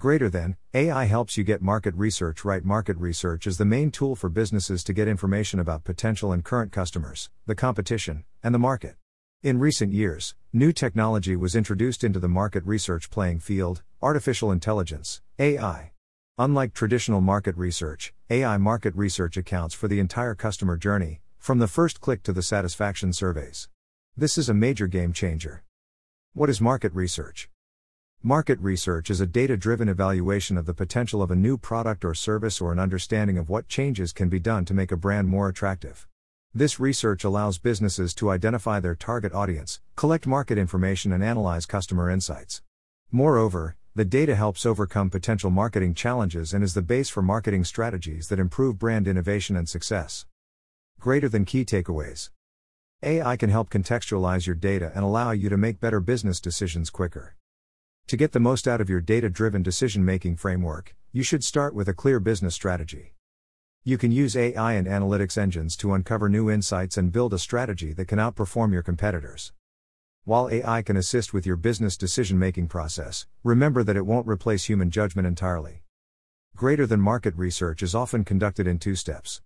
Greater than, AI helps you get market research right. Market research is the main tool for businesses to get information about potential and current customers, the competition, and the market. In recent years, new technology was introduced into the market research playing field artificial intelligence, AI. Unlike traditional market research, AI market research accounts for the entire customer journey, from the first click to the satisfaction surveys. This is a major game changer. What is market research? Market research is a data driven evaluation of the potential of a new product or service or an understanding of what changes can be done to make a brand more attractive. This research allows businesses to identify their target audience, collect market information, and analyze customer insights. Moreover, the data helps overcome potential marketing challenges and is the base for marketing strategies that improve brand innovation and success. Greater than key takeaways. AI can help contextualize your data and allow you to make better business decisions quicker. To get the most out of your data driven decision making framework, you should start with a clear business strategy. You can use AI and analytics engines to uncover new insights and build a strategy that can outperform your competitors. While AI can assist with your business decision making process, remember that it won't replace human judgment entirely. Greater than market research is often conducted in two steps.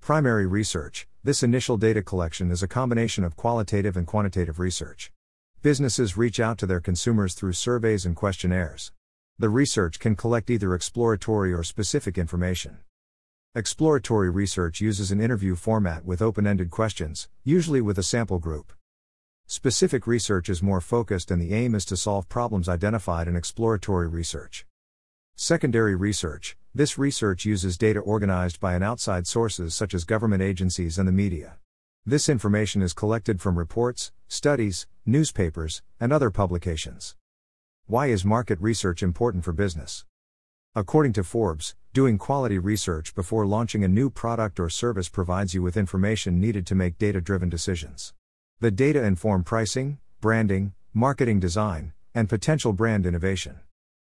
Primary research this initial data collection is a combination of qualitative and quantitative research. Businesses reach out to their consumers through surveys and questionnaires. The research can collect either exploratory or specific information. Exploratory research uses an interview format with open ended questions, usually with a sample group. Specific research is more focused and the aim is to solve problems identified in exploratory research. Secondary research this research uses data organized by an outside sources such as government agencies and the media. This information is collected from reports, studies, newspapers, and other publications. Why is market research important for business? According to Forbes, doing quality research before launching a new product or service provides you with information needed to make data driven decisions. The data inform pricing, branding, marketing design, and potential brand innovation.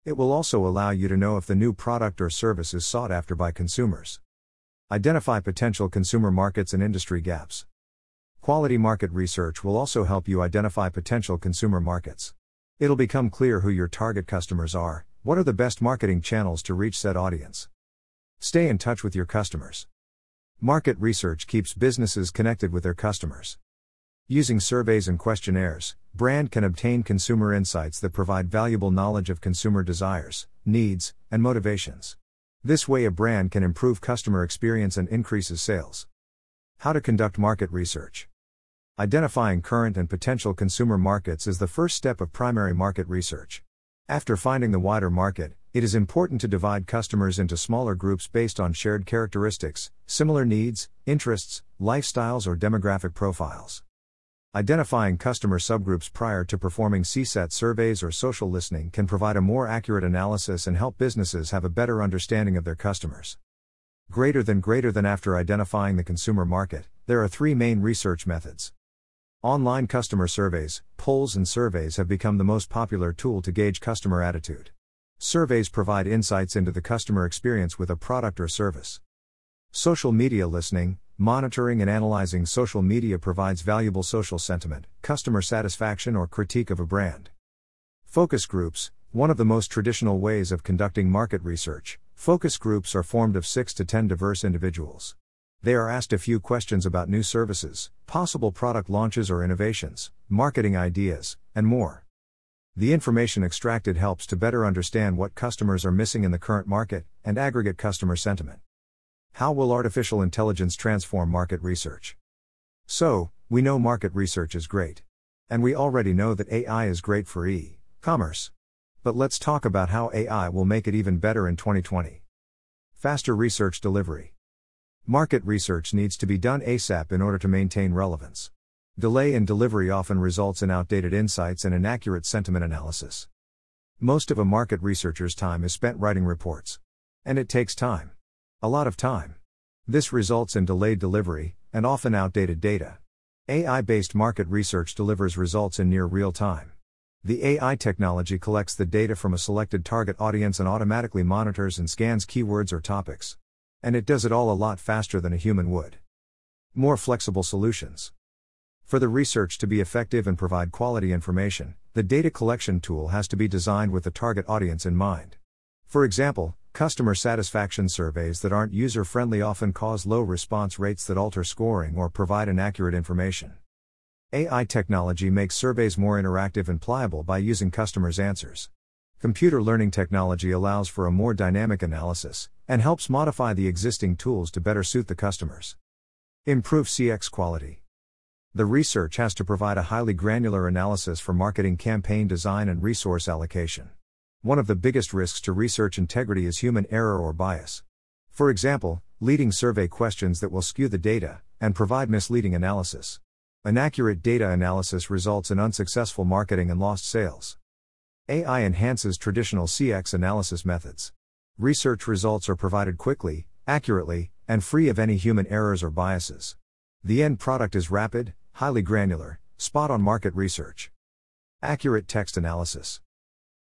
It will also allow you to know if the new product or service is sought after by consumers. Identify potential consumer markets and industry gaps. Quality market research will also help you identify potential consumer markets. It'll become clear who your target customers are, what are the best marketing channels to reach said audience. Stay in touch with your customers. Market research keeps businesses connected with their customers. Using surveys and questionnaires, brand can obtain consumer insights that provide valuable knowledge of consumer desires, needs, and motivations. This way, a brand can improve customer experience and increases sales. How to conduct market research. Identifying current and potential consumer markets is the first step of primary market research. After finding the wider market, it is important to divide customers into smaller groups based on shared characteristics, similar needs, interests, lifestyles, or demographic profiles. Identifying customer subgroups prior to performing CSAT surveys or social listening can provide a more accurate analysis and help businesses have a better understanding of their customers. Greater than greater than after identifying the consumer market, there are three main research methods. Online customer surveys, polls, and surveys have become the most popular tool to gauge customer attitude. Surveys provide insights into the customer experience with a product or service. Social media listening, monitoring, and analyzing social media provides valuable social sentiment, customer satisfaction, or critique of a brand. Focus groups, one of the most traditional ways of conducting market research, focus groups are formed of 6 to 10 diverse individuals. They are asked a few questions about new services, possible product launches or innovations, marketing ideas, and more. The information extracted helps to better understand what customers are missing in the current market and aggregate customer sentiment. How will artificial intelligence transform market research? So, we know market research is great. And we already know that AI is great for e commerce. But let's talk about how AI will make it even better in 2020. Faster research delivery. Market research needs to be done ASAP in order to maintain relevance. Delay in delivery often results in outdated insights and inaccurate sentiment analysis. Most of a market researcher's time is spent writing reports. And it takes time. A lot of time. This results in delayed delivery, and often outdated data. AI based market research delivers results in near real time. The AI technology collects the data from a selected target audience and automatically monitors and scans keywords or topics. And it does it all a lot faster than a human would. More flexible solutions. For the research to be effective and provide quality information, the data collection tool has to be designed with the target audience in mind. For example, customer satisfaction surveys that aren't user friendly often cause low response rates that alter scoring or provide inaccurate information. AI technology makes surveys more interactive and pliable by using customers' answers. Computer learning technology allows for a more dynamic analysis and helps modify the existing tools to better suit the customers. Improve CX quality. The research has to provide a highly granular analysis for marketing campaign design and resource allocation. One of the biggest risks to research integrity is human error or bias. For example, leading survey questions that will skew the data and provide misleading analysis. Inaccurate data analysis results in unsuccessful marketing and lost sales. AI enhances traditional CX analysis methods. Research results are provided quickly, accurately, and free of any human errors or biases. The end product is rapid, highly granular, spot on market research. Accurate text analysis.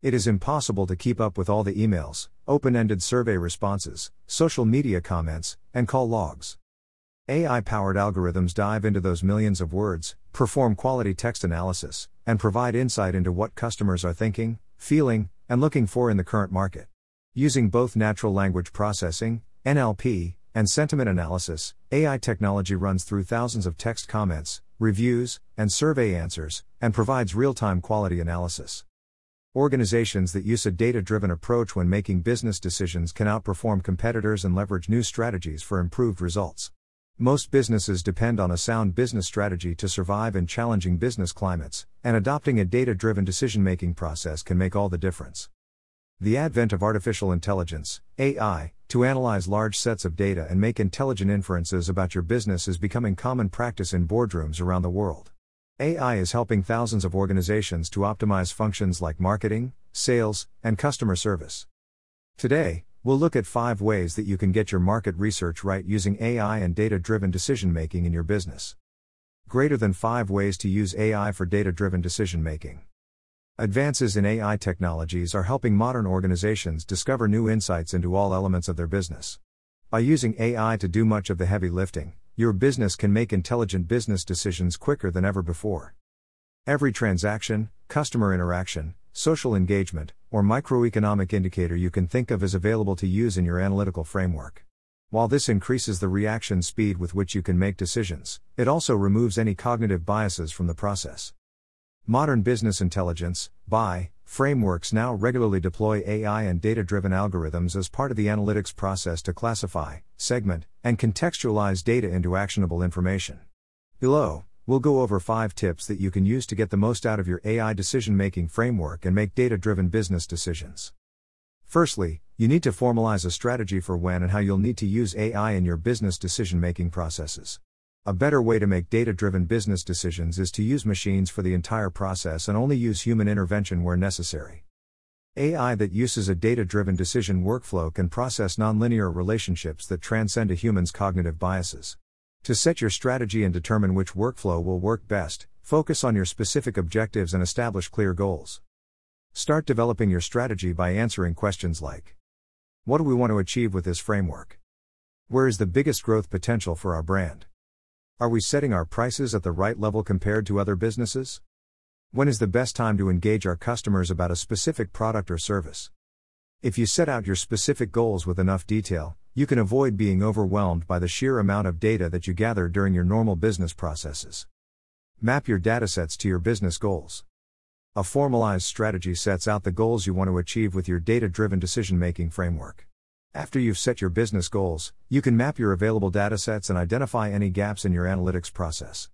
It is impossible to keep up with all the emails, open ended survey responses, social media comments, and call logs. AI powered algorithms dive into those millions of words, perform quality text analysis, and provide insight into what customers are thinking, feeling, and looking for in the current market. Using both natural language processing, NLP, and sentiment analysis, AI technology runs through thousands of text comments, reviews, and survey answers, and provides real time quality analysis. Organizations that use a data driven approach when making business decisions can outperform competitors and leverage new strategies for improved results. Most businesses depend on a sound business strategy to survive in challenging business climates, and adopting a data driven decision making process can make all the difference. The advent of artificial intelligence, AI, to analyze large sets of data and make intelligent inferences about your business is becoming common practice in boardrooms around the world. AI is helping thousands of organizations to optimize functions like marketing, sales, and customer service. Today, We'll look at five ways that you can get your market research right using AI and data driven decision making in your business. Greater than five ways to use AI for data driven decision making. Advances in AI technologies are helping modern organizations discover new insights into all elements of their business. By using AI to do much of the heavy lifting, your business can make intelligent business decisions quicker than ever before. Every transaction, customer interaction, social engagement, or microeconomic indicator you can think of is available to use in your analytical framework. While this increases the reaction speed with which you can make decisions, it also removes any cognitive biases from the process. Modern business intelligence, BI, frameworks now regularly deploy AI and data driven algorithms as part of the analytics process to classify, segment, and contextualize data into actionable information. Below, We'll go over 5 tips that you can use to get the most out of your AI decision making framework and make data driven business decisions. Firstly, you need to formalize a strategy for when and how you'll need to use AI in your business decision making processes. A better way to make data driven business decisions is to use machines for the entire process and only use human intervention where necessary. AI that uses a data driven decision workflow can process nonlinear relationships that transcend a human's cognitive biases. To set your strategy and determine which workflow will work best, focus on your specific objectives and establish clear goals. Start developing your strategy by answering questions like What do we want to achieve with this framework? Where is the biggest growth potential for our brand? Are we setting our prices at the right level compared to other businesses? When is the best time to engage our customers about a specific product or service? If you set out your specific goals with enough detail, you can avoid being overwhelmed by the sheer amount of data that you gather during your normal business processes. Map your datasets to your business goals. A formalized strategy sets out the goals you want to achieve with your data driven decision making framework. After you've set your business goals, you can map your available datasets and identify any gaps in your analytics process.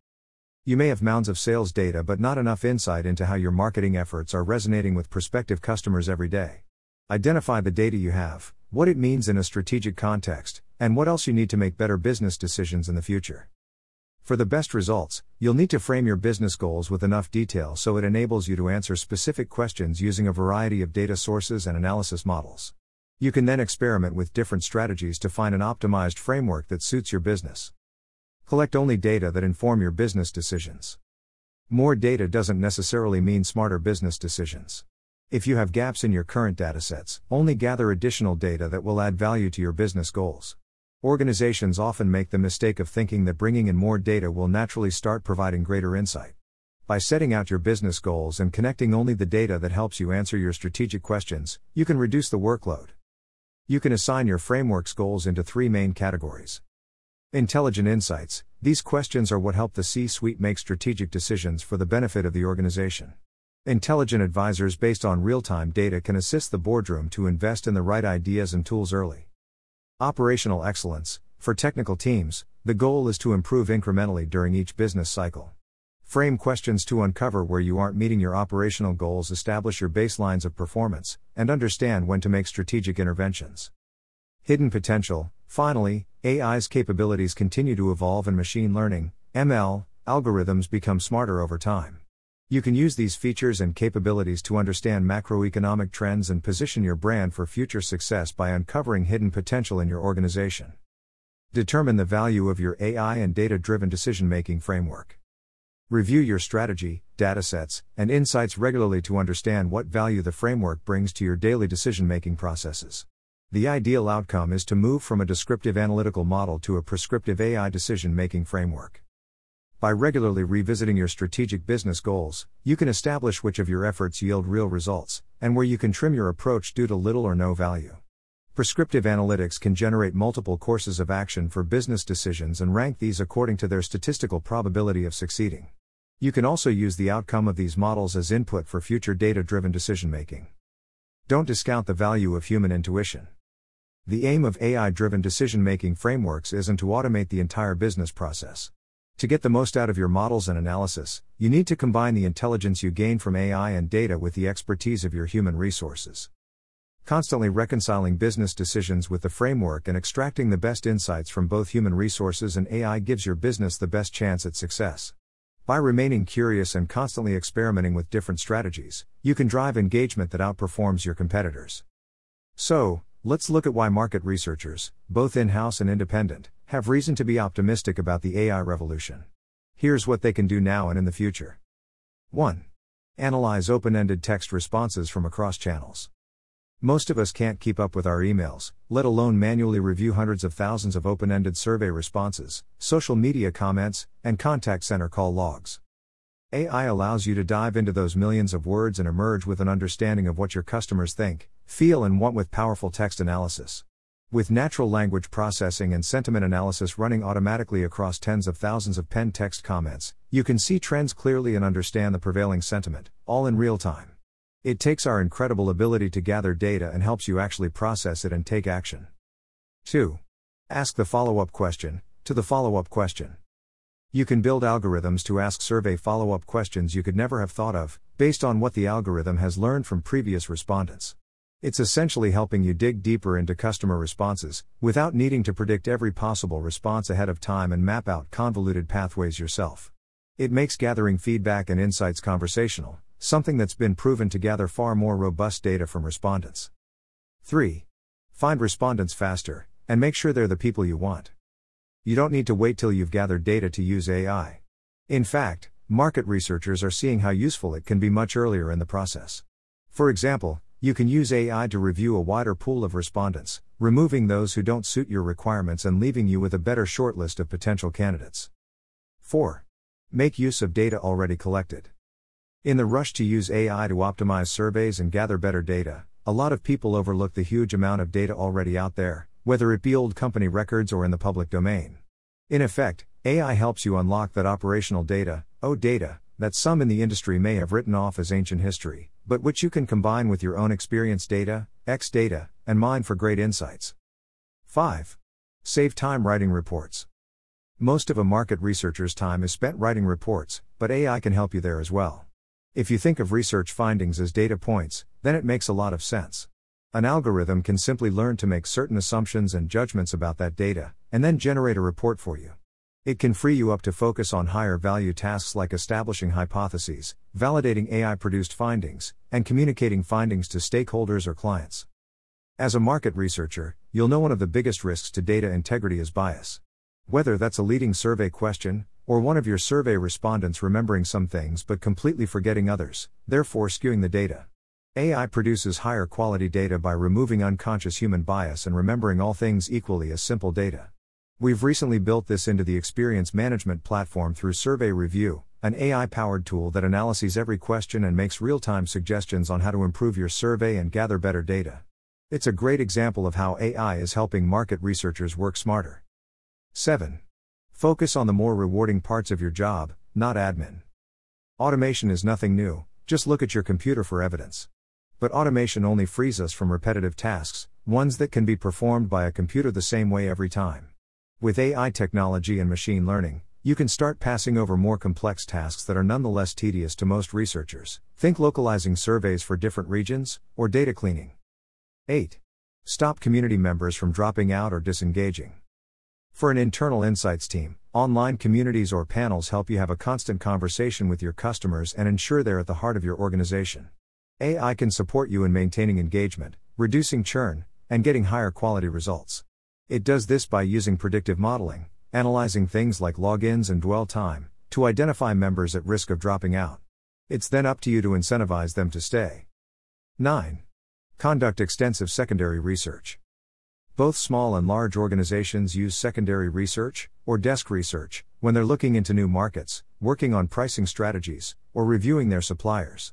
You may have mounds of sales data but not enough insight into how your marketing efforts are resonating with prospective customers every day. Identify the data you have, what it means in a strategic context, and what else you need to make better business decisions in the future. For the best results, you'll need to frame your business goals with enough detail so it enables you to answer specific questions using a variety of data sources and analysis models. You can then experiment with different strategies to find an optimized framework that suits your business. Collect only data that inform your business decisions. More data doesn't necessarily mean smarter business decisions. If you have gaps in your current datasets, only gather additional data that will add value to your business goals. Organizations often make the mistake of thinking that bringing in more data will naturally start providing greater insight. By setting out your business goals and connecting only the data that helps you answer your strategic questions, you can reduce the workload, You can assign your framework's goals into three main categories. Intelligent insights these questions are what help the C suite make strategic decisions for the benefit of the organization. Intelligent advisors based on real time data can assist the boardroom to invest in the right ideas and tools early. Operational excellence for technical teams, the goal is to improve incrementally during each business cycle. Frame questions to uncover where you aren't meeting your operational goals, establish your baselines of performance, and understand when to make strategic interventions. Hidden potential finally, AI's capabilities continue to evolve and machine learning, ML, algorithms become smarter over time. You can use these features and capabilities to understand macroeconomic trends and position your brand for future success by uncovering hidden potential in your organization. Determine the value of your AI and data driven decision making framework. Review your strategy, datasets, and insights regularly to understand what value the framework brings to your daily decision making processes. The ideal outcome is to move from a descriptive analytical model to a prescriptive AI decision making framework. By regularly revisiting your strategic business goals, you can establish which of your efforts yield real results, and where you can trim your approach due to little or no value. Prescriptive analytics can generate multiple courses of action for business decisions and rank these according to their statistical probability of succeeding. You can also use the outcome of these models as input for future data driven decision making. Don't discount the value of human intuition. The aim of AI driven decision making frameworks isn't to automate the entire business process. To get the most out of your models and analysis, you need to combine the intelligence you gain from AI and data with the expertise of your human resources. Constantly reconciling business decisions with the framework and extracting the best insights from both human resources and AI gives your business the best chance at success. By remaining curious and constantly experimenting with different strategies, you can drive engagement that outperforms your competitors. So, let's look at why market researchers, both in house and independent, have reason to be optimistic about the AI revolution. Here's what they can do now and in the future 1. Analyze open ended text responses from across channels. Most of us can't keep up with our emails, let alone manually review hundreds of thousands of open ended survey responses, social media comments, and contact center call logs. AI allows you to dive into those millions of words and emerge with an understanding of what your customers think, feel, and want with powerful text analysis. With natural language processing and sentiment analysis running automatically across tens of thousands of pen text comments, you can see trends clearly and understand the prevailing sentiment, all in real time. It takes our incredible ability to gather data and helps you actually process it and take action. 2. Ask the follow up question, to the follow up question. You can build algorithms to ask survey follow up questions you could never have thought of, based on what the algorithm has learned from previous respondents. It's essentially helping you dig deeper into customer responses, without needing to predict every possible response ahead of time and map out convoluted pathways yourself. It makes gathering feedback and insights conversational, something that's been proven to gather far more robust data from respondents. 3. Find respondents faster, and make sure they're the people you want. You don't need to wait till you've gathered data to use AI. In fact, market researchers are seeing how useful it can be much earlier in the process. For example, you can use AI to review a wider pool of respondents, removing those who don't suit your requirements and leaving you with a better shortlist of potential candidates. 4. Make use of data already collected. In the rush to use AI to optimize surveys and gather better data, a lot of people overlook the huge amount of data already out there, whether it be old company records or in the public domain. In effect, AI helps you unlock that operational data, O data, that some in the industry may have written off as ancient history, but which you can combine with your own experience data, X data, and mine for great insights. 5. Save time writing reports. Most of a market researcher's time is spent writing reports, but AI can help you there as well. If you think of research findings as data points, then it makes a lot of sense. An algorithm can simply learn to make certain assumptions and judgments about that data, and then generate a report for you. It can free you up to focus on higher value tasks like establishing hypotheses, validating AI produced findings, and communicating findings to stakeholders or clients. As a market researcher, you'll know one of the biggest risks to data integrity is bias. Whether that's a leading survey question, or one of your survey respondents remembering some things but completely forgetting others, therefore skewing the data. AI produces higher quality data by removing unconscious human bias and remembering all things equally as simple data. We've recently built this into the experience management platform through Survey Review, an AI powered tool that analyzes every question and makes real time suggestions on how to improve your survey and gather better data. It's a great example of how AI is helping market researchers work smarter. 7. Focus on the more rewarding parts of your job, not admin. Automation is nothing new, just look at your computer for evidence. But automation only frees us from repetitive tasks, ones that can be performed by a computer the same way every time. With AI technology and machine learning, you can start passing over more complex tasks that are nonetheless tedious to most researchers. Think localizing surveys for different regions, or data cleaning. 8. Stop community members from dropping out or disengaging. For an internal insights team, online communities or panels help you have a constant conversation with your customers and ensure they're at the heart of your organization. AI can support you in maintaining engagement, reducing churn, and getting higher quality results. It does this by using predictive modeling, analyzing things like logins and dwell time, to identify members at risk of dropping out. It's then up to you to incentivize them to stay. 9. Conduct extensive secondary research. Both small and large organizations use secondary research, or desk research, when they're looking into new markets, working on pricing strategies, or reviewing their suppliers.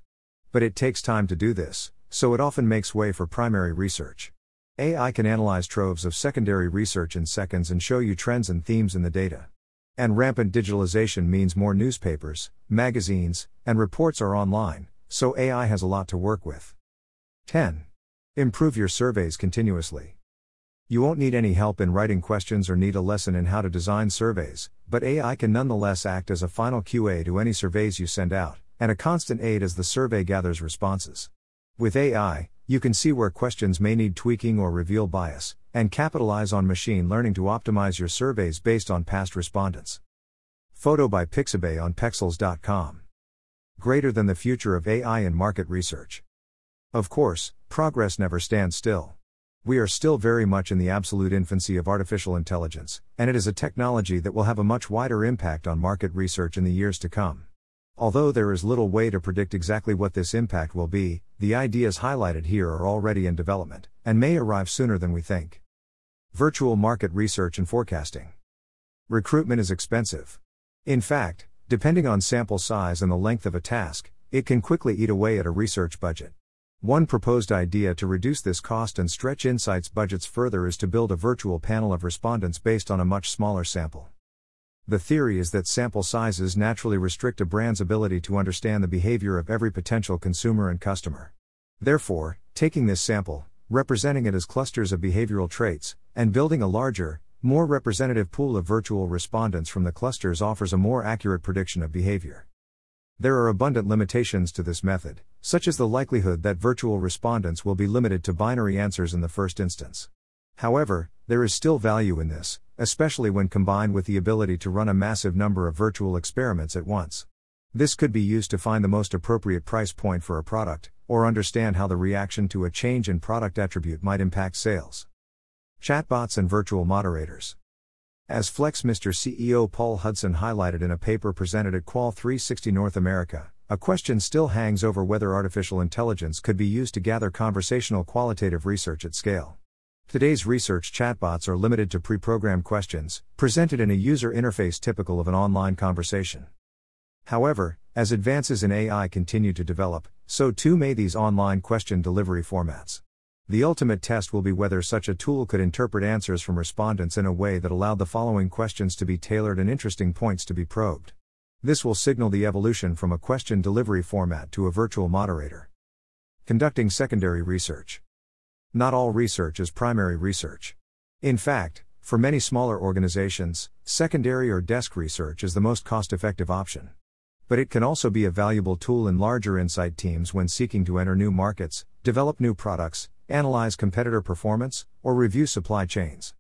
But it takes time to do this, so it often makes way for primary research. AI can analyze troves of secondary research in seconds and show you trends and themes in the data. And rampant digitalization means more newspapers, magazines, and reports are online, so AI has a lot to work with. 10. Improve your surveys continuously. You won't need any help in writing questions or need a lesson in how to design surveys, but AI can nonetheless act as a final QA to any surveys you send out and a constant aid as the survey gathers responses. With AI, you can see where questions may need tweaking or reveal bias, and capitalize on machine learning to optimize your surveys based on past respondents. Photo by Pixabay on Pexels.com. Greater than the future of AI in market research. Of course, progress never stands still. We are still very much in the absolute infancy of artificial intelligence, and it is a technology that will have a much wider impact on market research in the years to come. Although there is little way to predict exactly what this impact will be, the ideas highlighted here are already in development, and may arrive sooner than we think. Virtual market research and forecasting. Recruitment is expensive. In fact, depending on sample size and the length of a task, it can quickly eat away at a research budget. One proposed idea to reduce this cost and stretch insights budgets further is to build a virtual panel of respondents based on a much smaller sample. The theory is that sample sizes naturally restrict a brand's ability to understand the behavior of every potential consumer and customer. Therefore, taking this sample, representing it as clusters of behavioral traits, and building a larger, more representative pool of virtual respondents from the clusters offers a more accurate prediction of behavior. There are abundant limitations to this method, such as the likelihood that virtual respondents will be limited to binary answers in the first instance. However, there is still value in this, especially when combined with the ability to run a massive number of virtual experiments at once. This could be used to find the most appropriate price point for a product, or understand how the reaction to a change in product attribute might impact sales. Chatbots and virtual moderators. As FlexMR CEO Paul Hudson highlighted in a paper presented at Qual 360 North America, a question still hangs over whether artificial intelligence could be used to gather conversational qualitative research at scale. Today's research chatbots are limited to pre programmed questions, presented in a user interface typical of an online conversation. However, as advances in AI continue to develop, so too may these online question delivery formats. The ultimate test will be whether such a tool could interpret answers from respondents in a way that allowed the following questions to be tailored and interesting points to be probed. This will signal the evolution from a question delivery format to a virtual moderator. Conducting secondary research. Not all research is primary research. In fact, for many smaller organizations, secondary or desk research is the most cost effective option. But it can also be a valuable tool in larger insight teams when seeking to enter new markets, develop new products, analyze competitor performance, or review supply chains.